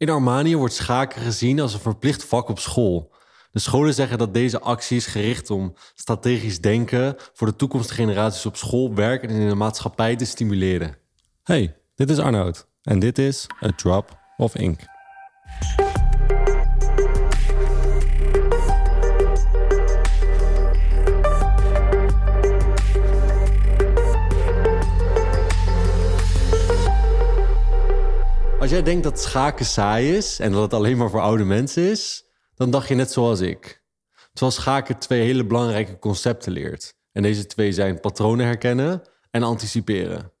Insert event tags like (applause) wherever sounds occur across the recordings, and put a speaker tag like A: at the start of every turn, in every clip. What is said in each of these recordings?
A: In Armanië wordt schaken gezien als een verplicht vak op school. De scholen zeggen dat deze actie is gericht om strategisch denken voor de toekomstige generaties op school, werk en in de maatschappij te stimuleren. Hey, dit is Arnoud en dit is A Drop of Ink. Als jij denkt dat schaken saai is en dat het alleen maar voor oude mensen is, dan dacht je net zoals ik. Terwijl schaken twee hele belangrijke concepten leert. En deze twee zijn patronen herkennen en anticiperen.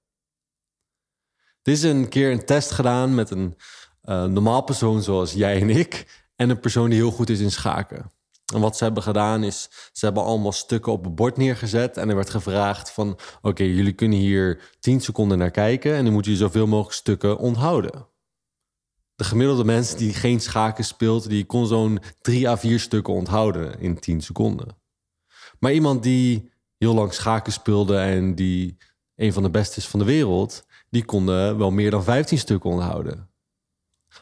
A: Dit is een keer een test gedaan met een uh, normaal persoon zoals jij en ik en een persoon die heel goed is in schaken. En wat ze hebben gedaan is, ze hebben allemaal stukken op het bord neergezet en er werd gevraagd van, oké, jullie kunnen hier 10 seconden naar kijken en dan moeten jullie zoveel mogelijk stukken onthouden de gemiddelde mens die geen schaken speelt, die kon zo'n drie à vier stukken onthouden in 10 seconden. Maar iemand die heel lang schaken speelde en die een van de beste is van de wereld, die konden wel meer dan 15 stukken onthouden.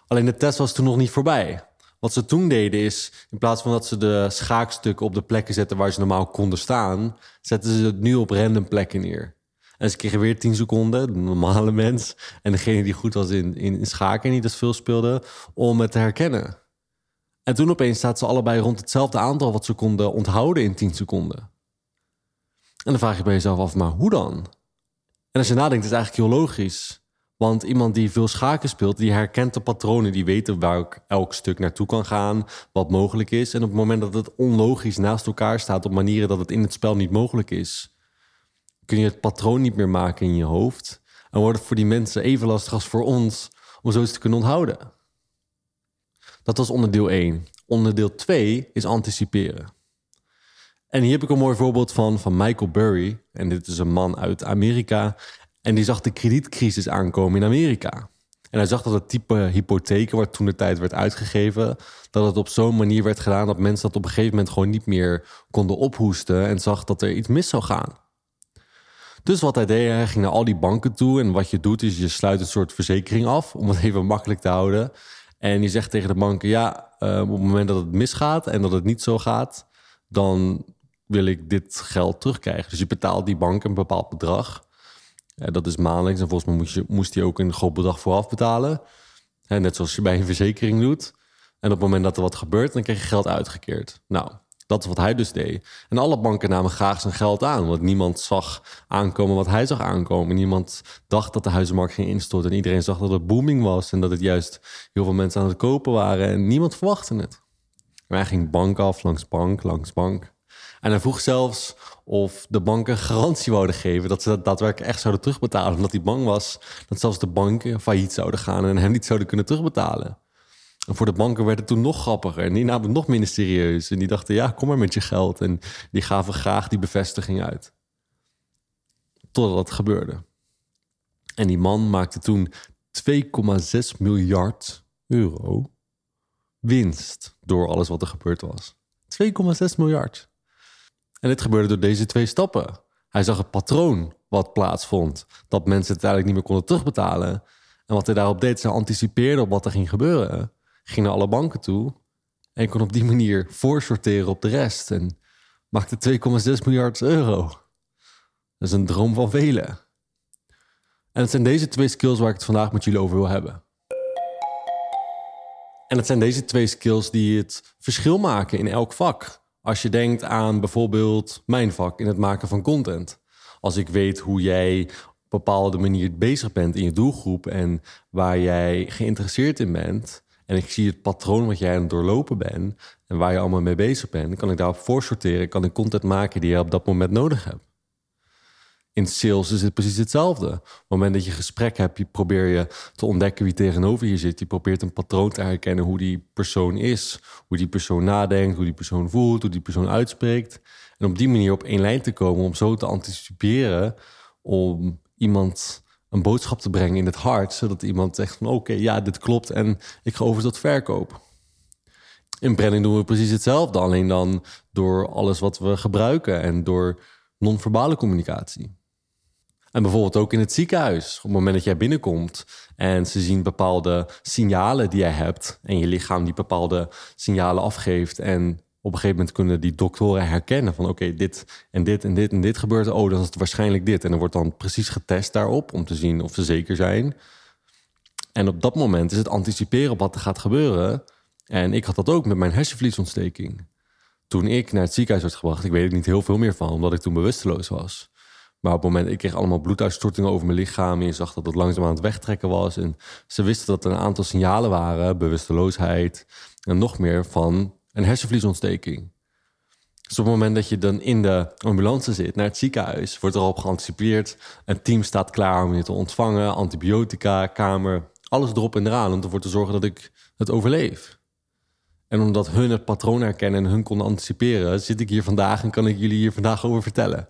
A: Alleen de test was toen nog niet voorbij. Wat ze toen deden is, in plaats van dat ze de schaakstukken op de plekken zetten waar ze normaal konden staan, zetten ze het nu op random plekken neer. En ze kregen weer 10 seconden, de normale mens. En degene die goed was in, in, schaken en niet dat veel speelde, om het te herkennen. En toen opeens staat ze allebei rond hetzelfde aantal wat ze konden onthouden in 10 seconden. En dan vraag je bij jezelf af, maar hoe dan? En als je nadenkt, is het eigenlijk heel logisch. Want iemand die veel schaken speelt, die herkent de patronen, die weet waar elk stuk naartoe kan gaan, wat mogelijk is. En op het moment dat het onlogisch naast elkaar staat op manieren dat het in het spel niet mogelijk is, kun je het patroon niet meer maken in je hoofd. En wordt het voor die mensen even lastig als voor ons om zoiets te kunnen onthouden. Dat was onderdeel 1. Onderdeel 2 is anticiperen. En hier heb ik een mooi voorbeeld van, van Michael Burry. En dit is een man uit Amerika. En die zag de kredietcrisis aankomen in Amerika. En hij zag dat het type hypotheken, wat toen de tijd werd uitgegeven, dat het op zo'n manier werd gedaan dat mensen dat op een gegeven moment gewoon niet meer konden ophoesten. En zag dat er iets mis zou gaan. Dus wat hij deed, hij ging naar al die banken toe. En wat je doet, is je sluit een soort verzekering af. Om het (laughs) even makkelijk te houden. En je zegt tegen de banken: ja, uh, op het moment dat het misgaat en dat het niet zo gaat, dan wil ik dit geld terugkrijgen. Dus je betaalt die bank een bepaald bedrag. Uh, dat is maandelijks. En volgens mij moest, je, moest hij ook een groot bedrag vooraf betalen. Uh, net zoals je bij een verzekering doet. En op het moment dat er wat gebeurt, dan krijg je geld uitgekeerd. Nou, dat is wat hij dus deed. En alle banken namen graag zijn geld aan, want niemand zag aankomen wat hij zag aankomen. Niemand dacht dat de huizenmarkt ging instorten. En iedereen zag dat het booming was en dat het juist heel veel mensen aan het kopen waren. En niemand verwachtte het. Maar hij ging bank af, langs bank, langs bank. En hij vroeg zelfs of de banken garantie wouden geven dat ze dat daadwerkelijk echt zouden terugbetalen. Omdat hij bang was dat zelfs de banken failliet zouden gaan en hem niet zouden kunnen terugbetalen. En voor de banken werd het toen nog grappiger. En die namen het nog minder serieus. En die dachten, ja, kom maar met je geld. En die gaven graag die bevestiging uit. Totdat dat gebeurde. En die man maakte toen 2,6 miljard euro winst door alles wat er gebeurd was. 2,6 miljard. En dit gebeurde door deze twee stappen. Hij zag het patroon wat plaatsvond. Dat mensen het eigenlijk niet meer konden terugbetalen. En wat hij daarop deed, ze anticipeerde op wat er ging gebeuren ging naar alle banken toe en kon op die manier voorsorteren op de rest. En maakte 2,6 miljard euro. Dat is een droom van velen. En het zijn deze twee skills waar ik het vandaag met jullie over wil hebben. En het zijn deze twee skills die het verschil maken in elk vak. Als je denkt aan bijvoorbeeld mijn vak in het maken van content. Als ik weet hoe jij op bepaalde manier bezig bent in je doelgroep en waar jij geïnteresseerd in bent, en ik zie het patroon wat jij aan het doorlopen bent en waar je allemaal mee bezig bent, kan ik daarop voorsorteren, kan ik content maken die je op dat moment nodig hebt. In sales is het precies hetzelfde. Op het moment dat je gesprek hebt, je probeer je te ontdekken wie tegenover je zit. Je probeert een patroon te herkennen hoe die persoon is, hoe die persoon nadenkt, hoe die persoon voelt, hoe die persoon uitspreekt. En op die manier op één lijn te komen om zo te anticiperen om iemand een boodschap te brengen in het hart, zodat iemand zegt van oké, ja, dit klopt en ik ga over tot verkoop. In branding doen we precies hetzelfde, alleen dan door alles wat we gebruiken en door non-verbale communicatie. En bijvoorbeeld ook in het ziekenhuis. Op het moment dat jij binnenkomt en ze zien bepaalde signalen die jij hebt. En je lichaam die bepaalde signalen afgeeft. En op een gegeven moment kunnen die doktoren herkennen van oké, dit en dit en dit en dit gebeurt. Oh, dan is het waarschijnlijk dit. En er wordt dan precies getest daarop om te zien of ze zeker zijn. En op dat moment is het anticiperen op wat er gaat gebeuren. En ik had dat ook met mijn hersenvliesontsteking. Toen ik naar het ziekenhuis werd gebracht, ik weet er niet heel veel meer van, omdat ik toen bewusteloos was. Maar op het moment, ik kreeg allemaal bloeduitstortingen over mijn lichaam. En je zag dat het langzaam aan het wegtrekken was. En ze wisten dat er een aantal signalen waren, bewusteloosheid en nog meer van een hersenvliesontsteking. Dus op het moment dat je dan in de ambulance zit naar het ziekenhuis, wordt erop geanticipeerd. Een team staat klaar om je te ontvangen, antibiotica, kamer, alles erop en eraan om ervoor te zorgen dat ik het overleef. En omdat hun het patroon herkennen en hun konden anticiperen, zit ik hier vandaag en kan ik jullie hier vandaag over vertellen.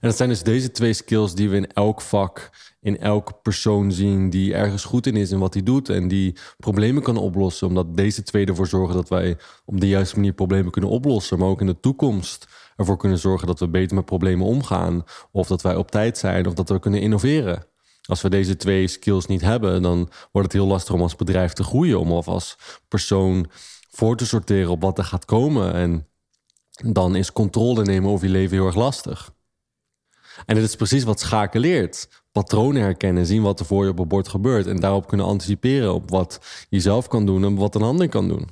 A: En dat zijn dus deze twee skills die we in elk vak, in elke persoon zien die ergens goed in is en wat hij doet en die problemen kan oplossen. Omdat deze twee ervoor zorgen dat wij op de juiste manier problemen kunnen oplossen, maar ook in de toekomst ervoor kunnen zorgen dat we beter met problemen omgaan. Of dat wij op tijd zijn of dat we kunnen innoveren. Als we deze twee skills niet hebben, dan wordt het heel lastig om als bedrijf te groeien, om of als persoon voor te sorteren op wat er gaat komen. En dan is controle nemen over je leven heel erg lastig. En dit is precies wat schaken leert. Patronen herkennen, zien wat er voor je op het bord gebeurt. En daarop kunnen anticiperen op wat je zelf kan doen en wat een ander kan doen.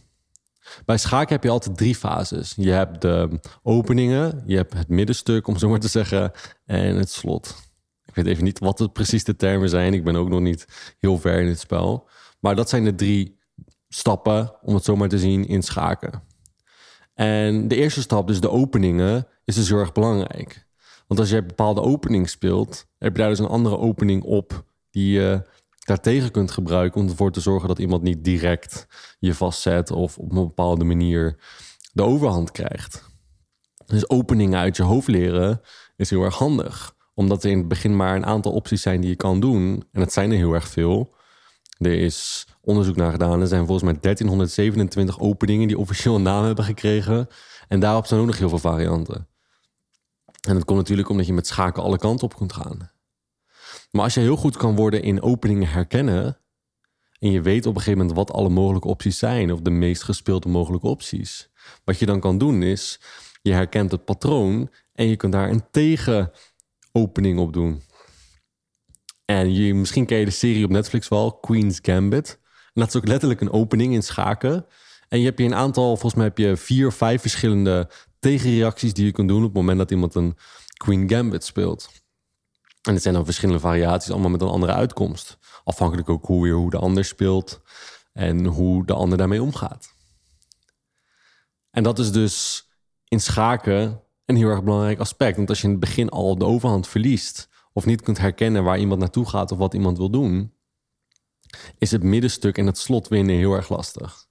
A: Bij schaken heb je altijd drie fases. Je hebt de openingen, je hebt het middenstuk, om zo maar te zeggen, en het slot. Ik weet even niet wat het precies de termen zijn. Ik ben ook nog niet heel ver in het spel. Maar dat zijn de drie stappen, om het zo maar te zien, in schaken. En de eerste stap, dus de openingen, is dus heel erg belangrijk. Want als je een bepaalde opening speelt, heb je daar dus een andere opening op die je daartegen kunt gebruiken om ervoor te zorgen dat iemand niet direct je vastzet of op een bepaalde manier de overhand krijgt. Dus openingen uit je hoofd leren is heel erg handig, omdat er in het begin maar een aantal opties zijn die je kan doen. En het zijn er heel erg veel. Er is onderzoek naar gedaan. Er zijn volgens mij 1327 openingen die officieel een naam hebben gekregen. En daarop zijn ook nog heel veel varianten. En dat komt natuurlijk omdat je met schaken alle kanten op kunt gaan. Maar als je heel goed kan worden in openingen herkennen. En je weet op een gegeven moment wat alle mogelijke opties zijn, of de meest gespeelde mogelijke opties. Wat je dan kan doen is, je herkent het patroon en je kunt daar een tegenopening op doen. En je, misschien ken je de serie op Netflix wel, Queen's Gambit. En dat is ook letterlijk een opening in schaken. En je hebt hier een aantal, volgens mij heb je vier vijf verschillende tegenreacties die je kunt doen op het moment dat iemand een Queen Gambit speelt. En het zijn dan verschillende variaties, allemaal met een andere uitkomst. Afhankelijk ook hoe weer hoe de ander speelt en hoe de ander daarmee omgaat. En dat is dus in schaken een heel erg belangrijk aspect. Want als je in het begin al de overhand verliest, of niet kunt herkennen waar iemand naartoe gaat of wat iemand wil doen, is het middenstuk en het slot winnen heel erg lastig.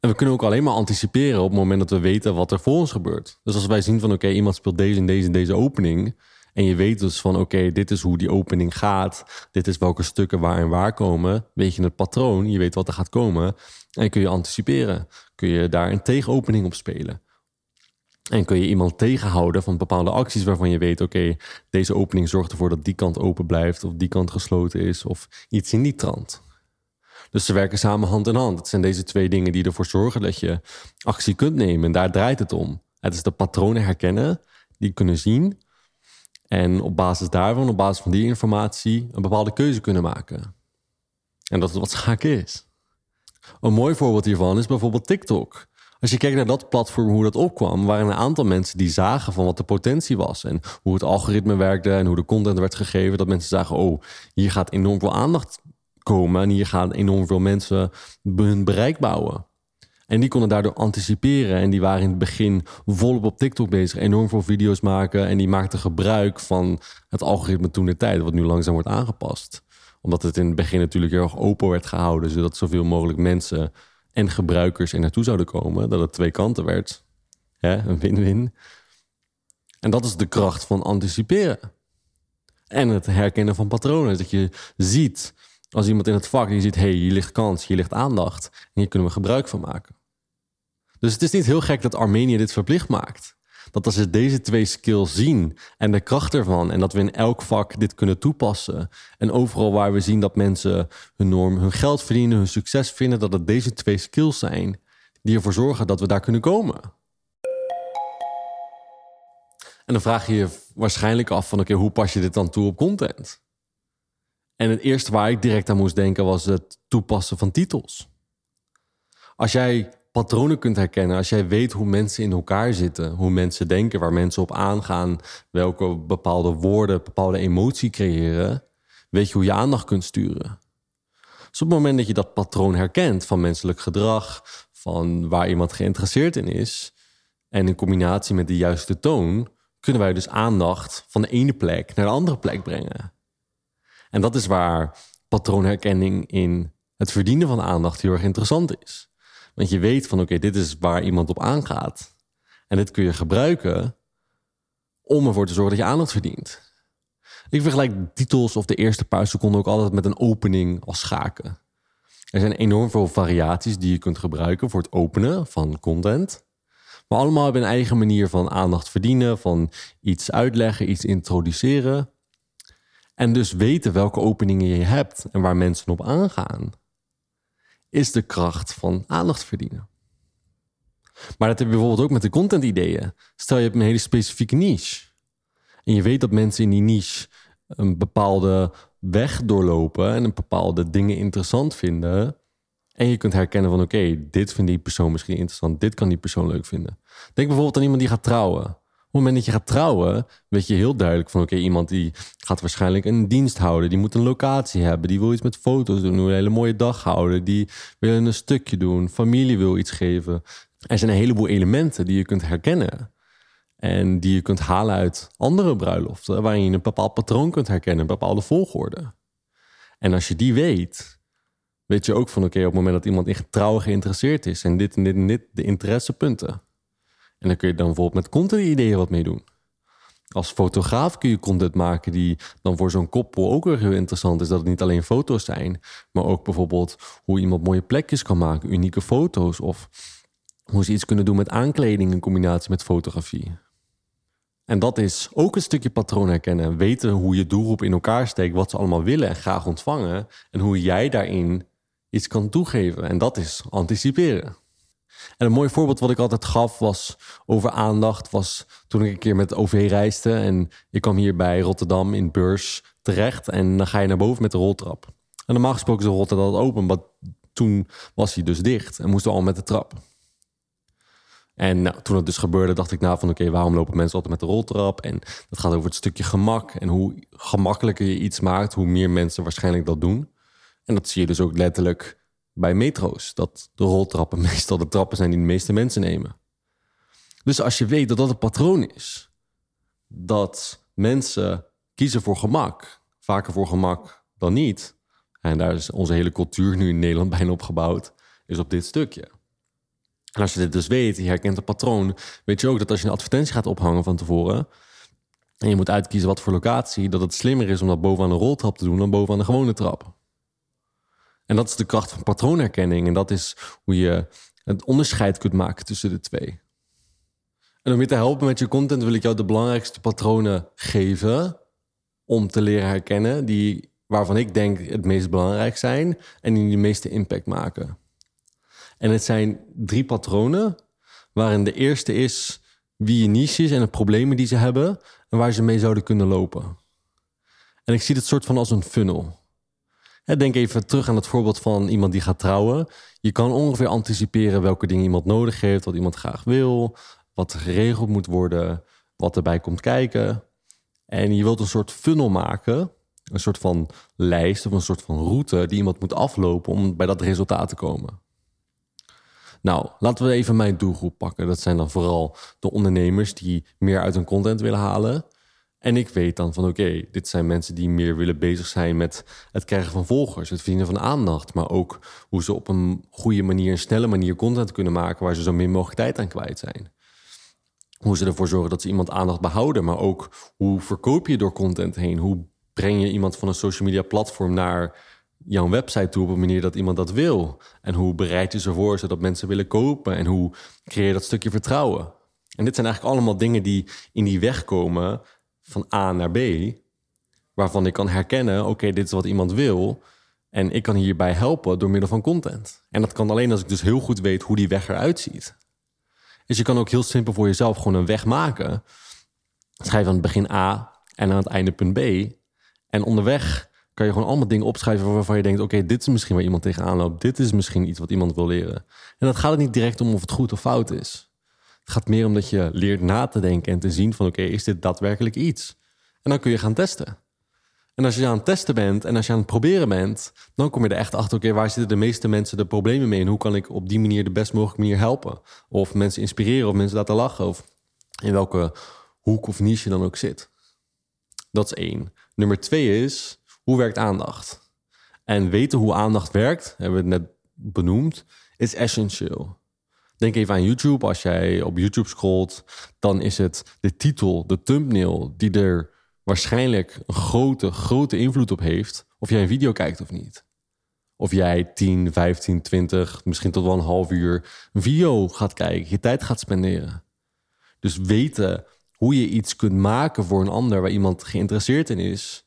A: En we kunnen ook alleen maar anticiperen op het moment dat we weten wat er voor ons gebeurt. Dus als wij zien van oké, iemand speelt deze en deze en deze opening. En je weet dus van oké, dit is hoe die opening gaat. Dit is welke stukken waar en waar komen. Weet je het patroon, je weet wat er gaat komen. En kun je anticiperen. Kun je daar een tegenopening op spelen. En kun je iemand tegenhouden van bepaalde acties waarvan je weet: oké, deze opening zorgt ervoor dat die kant open blijft, of die kant gesloten is, of iets in die trant. Dus ze werken samen hand in hand. Het zijn deze twee dingen die ervoor zorgen dat je actie kunt nemen. En daar draait het om. Het is de patronen herkennen, die kunnen zien. En op basis daarvan, op basis van die informatie, een bepaalde keuze kunnen maken. En dat is wat schaken is. Een mooi voorbeeld hiervan is bijvoorbeeld TikTok. Als je kijkt naar dat platform, hoe dat opkwam, waren een aantal mensen die zagen van wat de potentie was. En hoe het algoritme werkte en hoe de content werd gegeven. Dat mensen zagen, oh, hier gaat enorm veel aandacht komen. En hier gaan enorm veel mensen hun bereik bouwen. En die konden daardoor anticiperen. En die waren in het begin volop op TikTok bezig. Enorm veel video's maken. En die maakten gebruik van het algoritme toen de tijd. Wat nu langzaam wordt aangepast. Omdat het in het begin natuurlijk heel erg open werd gehouden. Zodat zoveel mogelijk mensen en gebruikers er naartoe zouden komen. Dat het twee kanten werd. een win-win. En dat is de kracht van anticiperen. En het herkennen van patronen. Dat je ziet als iemand in het vak die ziet, hey, hier ligt kans, hier ligt aandacht. En hier kunnen we gebruik van maken. Dus het is niet heel gek dat Armenië dit verplicht maakt. Dat als ze deze twee skills zien en de kracht ervan... en dat we in elk vak dit kunnen toepassen... en overal waar we zien dat mensen hun norm, hun geld verdienen... hun succes vinden, dat het deze twee skills zijn... die ervoor zorgen dat we daar kunnen komen. En dan vraag je je waarschijnlijk af van... oké, hoe pas je dit dan toe op content? En het eerste waar ik direct aan moest denken... was het toepassen van titels. Als jij patronen kunt herkennen, als jij weet hoe mensen in elkaar zitten, hoe mensen denken, waar mensen op aangaan, welke bepaalde woorden bepaalde emotie creëren, weet je hoe je aandacht kunt sturen. Dus op het moment dat je dat patroon herkent van menselijk gedrag, van waar iemand geïnteresseerd in is, en in combinatie met de juiste toon, kunnen wij dus aandacht van de ene plek naar de andere plek brengen. En dat is waar patroonherkenning in het verdienen van aandacht heel erg interessant is. Want je weet van oké, dit is waar iemand op aangaat. En dit kun je gebruiken om ervoor te zorgen dat je aandacht verdient. Ik vergelijk titels of de eerste paar seconden ook altijd met een opening als schaken. Er zijn enorm veel variaties die je kunt gebruiken voor het openen van content. Maar allemaal hebben een eigen manier van aandacht verdienen, van iets uitleggen, iets introduceren. En dus weten welke openingen je hebt en waar mensen op aangaan is de kracht van aandacht verdienen. Maar dat heb je bijvoorbeeld ook met de content ideeën. Stel je hebt een hele specifieke niche. En je weet dat mensen in die niche een bepaalde weg doorlopen en een bepaalde dingen interessant vinden. En je kunt herkennen van oké, dit vindt die persoon misschien interessant, dit kan die persoon leuk vinden. Denk bijvoorbeeld aan iemand die gaat trouwen het moment dat je gaat trouwen, weet je heel duidelijk van oké, iemand die gaat waarschijnlijk een dienst houden, die moet een locatie hebben, die wil iets met foto's doen, een hele mooie dag houden, die wil een stukje doen, familie wil iets geven. Er zijn een heleboel elementen die je kunt herkennen. En die je kunt halen uit andere bruiloften, waarin je een bepaald patroon kunt herkennen, een bepaalde volgorde. En als je die weet, weet je ook van oké, op het moment dat iemand in trouwen geïnteresseerd is, en dit en dit en dit de interessepunten. En dan kun je dan bijvoorbeeld met content-ideeën wat mee doen. Als fotograaf kun je content maken die dan voor zo'n koppel ook weer heel interessant is. Dat het niet alleen foto's zijn, maar ook bijvoorbeeld hoe iemand mooie plekjes kan maken, unieke foto's. Of hoe ze iets kunnen doen met aankleding in combinatie met fotografie. En dat is ook een stukje patroon herkennen. Weten hoe je doelgroep in elkaar steekt, wat ze allemaal willen en graag ontvangen. En hoe jij daarin iets kan toegeven. En dat is anticiperen. En een mooi voorbeeld wat ik altijd gaf was over aandacht, was toen ik een keer met OV reisde en ik kwam hier bij Rotterdam in Beurs terecht en dan ga je naar boven met de roltrap. En normaal gesproken is de roltrap open, maar toen was hij dus dicht en moesten we al met de trap. En nou, toen het dus gebeurde, dacht ik na van oké, waarom lopen mensen altijd met de roltrap? En dat gaat over het stukje gemak en hoe gemakkelijker je iets maakt, hoe meer mensen waarschijnlijk dat doen. En dat zie je dus ook letterlijk bij metro's. Dat de roltrappen (laughs) meestal de trappen zijn die de meeste mensen nemen. Dus als je weet dat dat een patroon is, dat mensen kiezen voor gemak, vaker voor gemak dan niet, en daar is onze hele cultuur nu in Nederland (laughs) bijna op gebouwd, is op dit stukje. En als je dit dus weet, je herkent een patroon, weet je ook dat als je een advertentie gaat ophangen van tevoren, en je moet uitkiezen wat voor locatie, dat het slimmer is om dat bovenaan een roltrap te doen dan bovenaan de gewone trap. En dat is de kracht van patroonherkenning. En dat is hoe je het onderscheid kunt maken tussen de twee. En om je te helpen met je content wil ik jou de belangrijkste patronen geven om te leren herkennen, die, waarvan ik denk het meest belangrijk zijn en die de meeste impact maken. En het zijn drie patronen, waarin de eerste is wie je niche is en de problemen die ze hebben en waar ze mee zouden kunnen lopen. En ik zie het soort van als een funnel. Denk even terug aan het voorbeeld van iemand die gaat trouwen. Je kan ongeveer anticiperen welke dingen iemand nodig heeft, wat iemand graag wil, wat er geregeld moet worden, wat erbij komt kijken. En je wilt een soort funnel maken, een soort van lijst of een soort van route die iemand moet aflopen om bij dat resultaat te komen. Nou, laten we even mijn doelgroep pakken. Dat zijn dan vooral de ondernemers die meer uit hun content willen halen. En ik weet dan van oké, dit zijn mensen die meer willen bezig zijn met het krijgen van volgers, het verdienen van aandacht, maar ook hoe ze op een goede manier, een snelle manier content kunnen maken waar ze zo min mogelijk tijd aan kwijt zijn. Hoe ze ervoor zorgen dat ze iemand aandacht behouden, maar ook hoe verkoop je door content heen? Hoe breng je iemand van een social media platform naar jouw website toe op een manier dat iemand dat wil? En hoe bereid je ze voor zodat mensen willen kopen? En hoe creëer je dat stukje vertrouwen? En dit zijn eigenlijk allemaal dingen die in die weg komen van A naar B, waarvan ik kan herkennen: oké, dit is wat iemand wil. En ik kan hierbij helpen door middel van content. En dat kan alleen als ik dus heel goed weet hoe die weg eruit ziet. Dus je kan ook heel simpel voor jezelf gewoon een weg maken. Schrijf aan het begin A en aan het einde punt B. En onderweg kan je gewoon allemaal dingen opschrijven waarvan je denkt: oké, dit is misschien waar iemand tegenaan loopt. Dit is misschien iets wat iemand wil leren. En dat gaat het niet direct om of het goed of fout is. Gaat meer om dat je leert na te denken en te zien van: oké, is dit daadwerkelijk iets? En dan kun je gaan testen. En als je aan het testen bent en als je aan het proberen bent, dan kom je er echt achter: oké, waar zitten de meeste mensen de problemen mee en hoe kan ik op die manier de best mogelijke manier helpen? Of mensen inspireren of mensen laten lachen of in welke hoek of niche je dan ook zit. Dat is één. Nummer twee is hoe werkt aandacht? En weten hoe aandacht werkt, hebben we het net benoemd, is essentieel. Denk even aan YouTube. Als jij op YouTube scrolt, dan is het de titel, de thumbnail, die er waarschijnlijk een grote, grote invloed op heeft of jij een video kijkt of niet. Of jij 10, 15, 20, misschien tot wel een half uur een video gaat kijken, je tijd gaat spenderen. Dus weten hoe je iets kunt maken voor een ander waar iemand geïnteresseerd in is,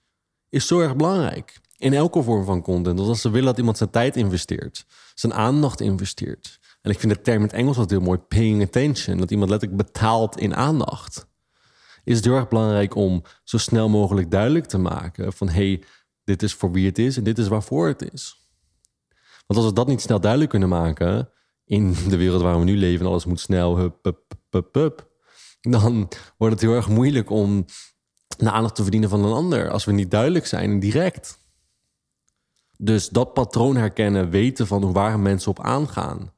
A: is zo erg belangrijk. In elke vorm van content. Dus als ze willen dat iemand zijn tijd investeert, zijn aandacht investeert. En ik vind de term in het Engels wat heel mooi, paying attention. Dat iemand letterlijk betaalt in aandacht. Is het heel erg belangrijk om zo snel mogelijk duidelijk te maken van hey, dit is voor wie het is en dit is waarvoor het is. Want als we dat niet snel duidelijk kunnen maken in de wereld waar we nu leven en alles moet snel, hup, hup, hup, hup, dan wordt het heel erg moeilijk om de aandacht te verdienen van een ander als we niet duidelijk zijn en direct. Dus dat patroon herkennen, weten van waar mensen op aangaan,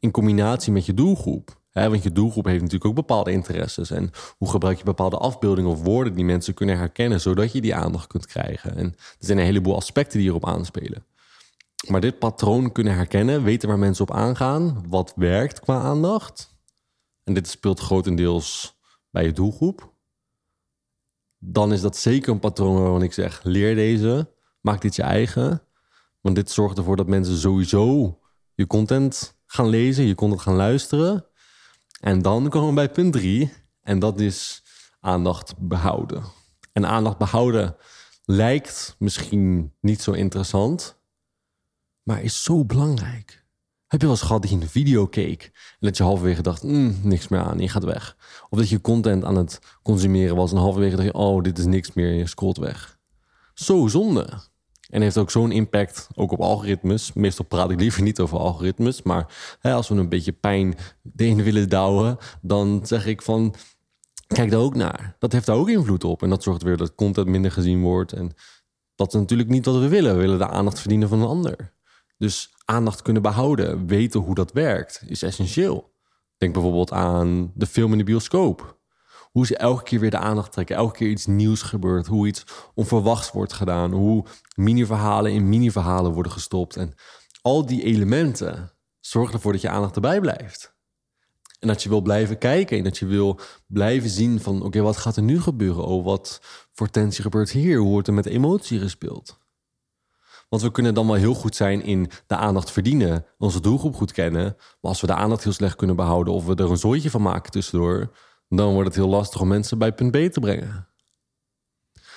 A: in combinatie met je doelgroep. Want je doelgroep heeft natuurlijk ook bepaalde interesses. En hoe gebruik je bepaalde afbeeldingen of woorden die mensen kunnen herkennen, zodat je die aandacht kunt krijgen. En er zijn een heleboel aspecten die hierop aanspelen. Maar dit patroon kunnen herkennen, weten waar mensen op aangaan, wat werkt qua aandacht. En dit speelt grotendeels bij je doelgroep dan is dat zeker een patroon waarvan ik zeg: leer deze, maak dit je eigen. Want dit zorgt ervoor dat mensen sowieso je content gaan lezen, je content gaan luisteren. En dan komen we bij punt drie, en dat is aandacht behouden. En aandacht behouden lijkt misschien niet zo interessant, maar is zo belangrijk. Heb je wel eens gehad dat je een video keek en dat je halverwege dacht, mm, niks meer aan, je gaat weg. Of dat je content aan het consumeren was en halverwege dacht oh, dit is niks meer je scrolt weg. Zo zonde. En heeft ook zo'n impact, ook op algoritmes. Meestal praat ik liever niet over algoritmes, maar hè, als we een beetje pijn erin willen douwen, dan zeg ik van, kijk daar ook naar. Dat heeft daar ook invloed op. En dat zorgt weer dat content minder gezien wordt. En dat is natuurlijk niet wat we willen. We willen de aandacht verdienen van een ander. Dus aandacht kunnen behouden, weten hoe dat werkt, is essentieel. Denk bijvoorbeeld aan de film in de bioscoop. Hoe ze elke keer weer de aandacht trekken, elke keer iets nieuws gebeurt, hoe iets onverwachts wordt gedaan, hoe mini-verhalen in mini-verhalen worden gestopt. En al die elementen zorgen ervoor dat je aandacht erbij blijft. En dat je wil blijven kijken en dat je wil blijven zien van oké, wat gaat er nu gebeuren? Oh, wat voor tensie gebeurt hier? Hoe wordt er met emotie gespeeld? Want we kunnen dan wel heel goed zijn in de aandacht verdienen, onze doelgroep goed kennen. Maar als we de aandacht heel slecht kunnen behouden of we er een zooitje van maken tussendoor, dan wordt het heel lastig om mensen bij punt B te brengen.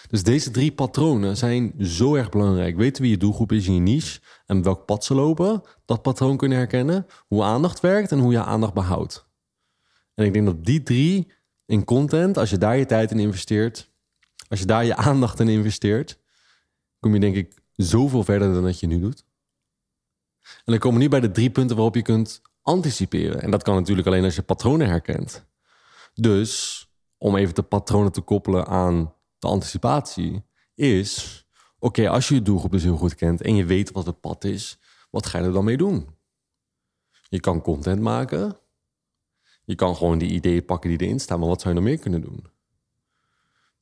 A: Dus deze drie patronen zijn zo erg belangrijk. Weten wie je doelgroep is in je niche en welk pad ze lopen. Dat patroon kunnen herkennen. Hoe aandacht werkt en hoe je aandacht behoudt. En ik denk dat die drie in content, als je daar je tijd in investeert, als je daar je aandacht in investeert, kom je denk ik zoveel verder dan dat je nu doet. En dan komen we nu bij de drie punten waarop je kunt anticiperen. En dat kan natuurlijk alleen als je patronen herkent. Dus om even de patronen te koppelen aan de anticipatie, is: oké, als je je doelgroep dus heel goed kent en je weet wat het pad is, wat ga je er dan mee doen? Je kan content maken. Je kan gewoon die ideeën pakken die erin staan, maar wat zou je nog meer kunnen doen?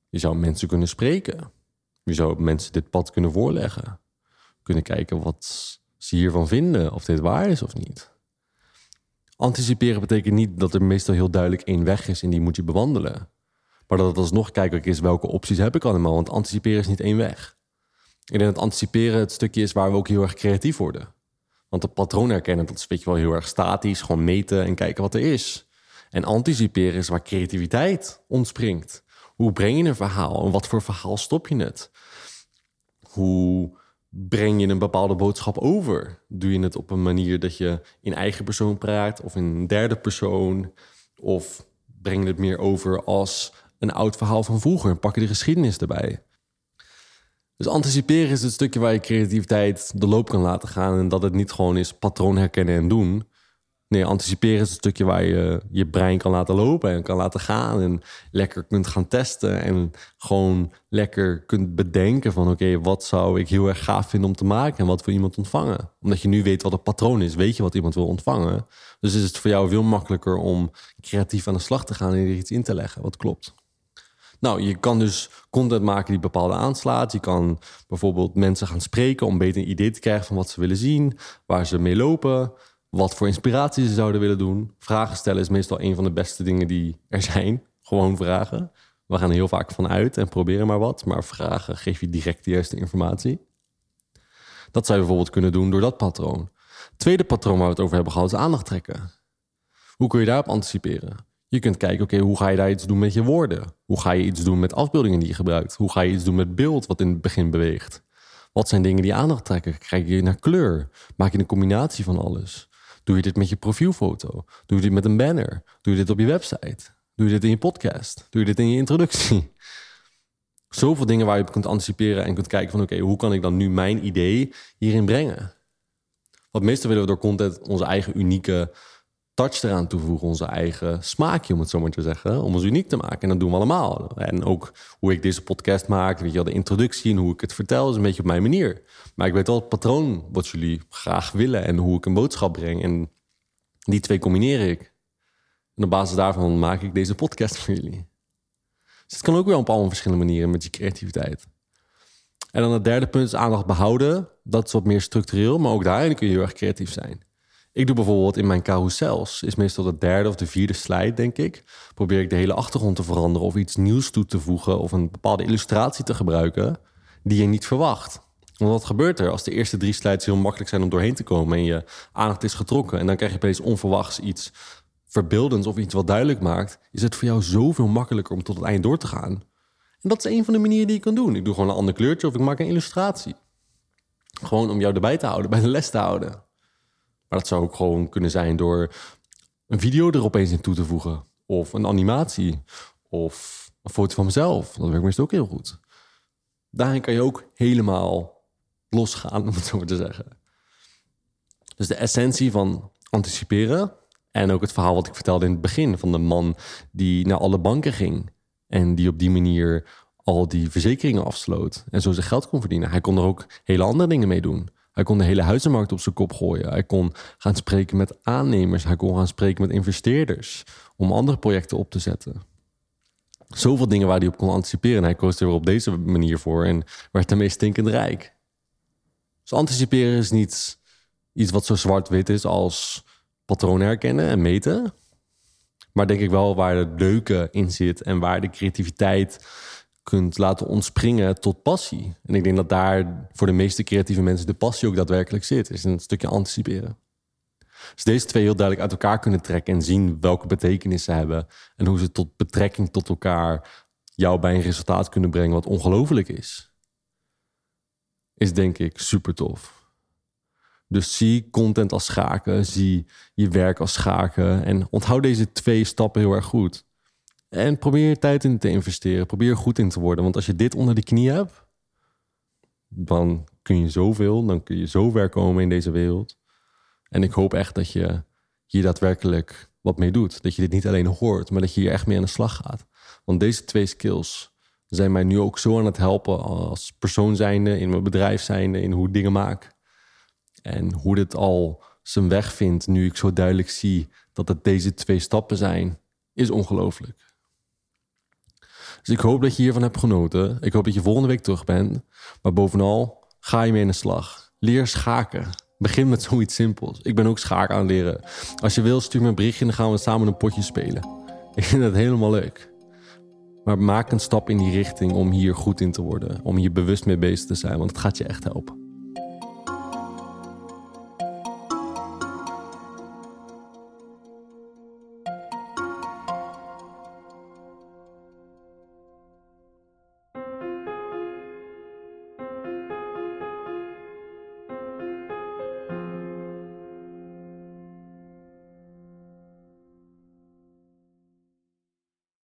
A: Je zou mensen kunnen spreken. Je zou mensen dit pad kunnen voorleggen. Kunnen kijken wat ze hiervan vinden, of dit waar is of niet. Anticiperen betekent niet dat er meestal heel duidelijk één weg is en die moet je bewandelen. Maar dat het alsnog kijken is welke opties heb ik allemaal, want anticiperen is niet één weg. Ik denk dat anticiperen het stukje is waar we ook heel erg creatief worden. Want de patroon herkennen, dat is je wel heel erg statisch, gewoon meten en kijken wat er is. En anticiperen is waar creativiteit ontspringt. Hoe breng je een verhaal en wat voor verhaal stop je het? Hoe breng je een bepaalde boodschap over? Doe je het op een manier dat je in eigen persoon praat of in derde persoon? Of breng je het meer over als een oud verhaal van vroeger en pak je de geschiedenis erbij? Dus anticiperen is het stukje waar je creativiteit de loop kan laten gaan en dat het niet gewoon is patroon herkennen en doen. Nee, anticiperen is het stukje waar je je brein kan laten lopen en kan laten gaan. En lekker kunt gaan testen. En gewoon lekker kunt bedenken van oké, wat zou ik heel erg gaaf vinden om te maken en wat wil iemand ontvangen. Omdat je nu weet wat het patroon is, weet je wat iemand wil ontvangen. Dus is het voor jou veel makkelijker om creatief aan de slag te gaan en er iets in te leggen wat klopt. Nou, je kan dus content maken die bepaalde aanslaat. Je kan bijvoorbeeld mensen gaan spreken om beter een idee te krijgen van wat ze willen zien, waar ze mee lopen wat voor inspiratie ze zouden willen doen. Vragen stellen is meestal een van de beste dingen die er zijn. (laughs) Gewoon vragen. We gaan heel vaak van uit en proberen maar wat. Maar vragen geef je direct de juiste informatie. Dat zou je bijvoorbeeld kunnen doen door dat patroon. Tweede patroon waar we het over hebben gehad is aandacht trekken. Hoe kun je daarop anticiperen? Je kunt kijken, oké, hoe ga je daar iets doen met je woorden? Hoe ga je iets doen met afbeeldingen die je gebruikt? Hoe ga je iets doen met beeld wat in het begin beweegt? Wat zijn dingen die aandacht trekken? Kijk je naar kleur? Maak je een combinatie van alles? Doe je dit met je profielfoto? Doe je dit met een banner? Doe je dit op je website? Doe je dit in je podcast? Doe je dit in je introductie? (laughs) Zoveel dingen waar je op kunt anticiperen en kunt kijken van oké, hoe kan ik dan nu mijn idee hierin brengen? Want meestal willen we door content onze eigen unieke touch eraan toevoegen, onze eigen smaakje, om het zo maar te zeggen, om ons uniek te maken. En dat doen we allemaal. En ook hoe ik deze podcast maak, weet je wel, de introductie en hoe ik het vertel, is een beetje op mijn manier. Maar ik weet wel het patroon wat jullie graag willen en hoe ik een boodschap breng. En die twee combineer ik. En op basis daarvan maak ik deze podcast voor jullie. Dus het kan ook wel op allemaal verschillende manieren met je creativiteit. En dan het derde punt is aandacht behouden. Dat is wat meer structureel, maar ook daarin kun je heel erg creatief zijn. Ik doe bijvoorbeeld in mijn carousels, is meestal de derde of de vierde slide, denk ik. Probeer ik de hele achtergrond te veranderen of iets nieuws toe te voegen of een bepaalde illustratie te gebruiken die je niet verwacht. Want wat gebeurt er als de eerste drie slides heel makkelijk zijn om doorheen te komen en je aandacht is getrokken en dan krijg je opeens onverwachts iets verbeeldends of iets wat duidelijk maakt, is het voor jou zoveel makkelijker om tot het eind door te gaan. En dat is een van de manieren die je kan doen. Ik doe gewoon een ander kleurtje of ik maak een illustratie. Gewoon om jou erbij te houden, bij de les te houden. Maar dat zou ook gewoon kunnen zijn door een video er opeens in toe te voegen. Of een animatie. Of een foto van mezelf. Dat werkt meestal ook heel goed. Daarin kan je ook helemaal losgaan, (laughs) om het zo maar te zeggen. Dus de essentie van anticiperen. En ook het verhaal wat ik vertelde in het begin van de man die naar alle banken ging. En die op die manier al die verzekeringen afsloot. En zo zijn geld kon verdienen. Hij kon er ook hele andere dingen mee doen. Hij kon de hele huizenmarkt op zijn kop gooien. Hij kon gaan spreken met aannemers. Hij kon gaan spreken met investeerders om andere projecten op te zetten. Zoveel dingen waar hij op kon anticiperen. En hij koos er op deze manier voor en werd daarmee stinkend rijk. Dus anticiperen is niet iets wat zo zwart-wit is als patronen herkennen en meten. Maar denk ik wel waar het leuke in zit en waar de creativiteit kunt laten ontspringen tot passie. En ik denk dat daar voor de meeste creatieve mensen de passie ook daadwerkelijk zit. Is een stukje anticiperen. Dus deze twee heel duidelijk uit elkaar kunnen trekken en zien welke betekenis ze hebben. En hoe ze tot betrekking tot elkaar jou bij een resultaat kunnen brengen wat ongelooflijk is. Is denk ik super tof. Dus zie content als schaken, zie je werk als schaken. En onthoud deze twee stappen heel erg goed. En probeer tijd in te investeren. Probeer er goed in te worden. Want als je dit onder de knie hebt, dan kun je zoveel. Dan kun je zo ver komen in deze wereld. En ik hoop echt dat je hier daadwerkelijk wat mee doet. Dat je dit niet alleen hoort, maar dat je hier echt mee aan de slag gaat. Want deze twee skills zijn mij nu ook zo aan het helpen als persoon zijnde, in mijn bedrijf zijnde, in hoe ik dingen maak. En hoe dit al zijn weg vindt, nu ik zo duidelijk zie dat het deze twee stappen zijn, is ongelooflijk. Dus ik hoop dat je hiervan hebt genoten. Ik hoop dat je volgende week terug bent. Maar bovenal, ga je mee in de slag. Leer schaken. Begin met zoiets simpels. Ik ben ook schaken aan het leren. Als je wil, stuur me een berichtje en dan gaan we samen een potje spelen. (laughs) Ik vind dat helemaal leuk. Maar maak een stap in die richting om hier goed in te worden. Om hier bewust mee bezig te zijn, want het gaat je echt helpen.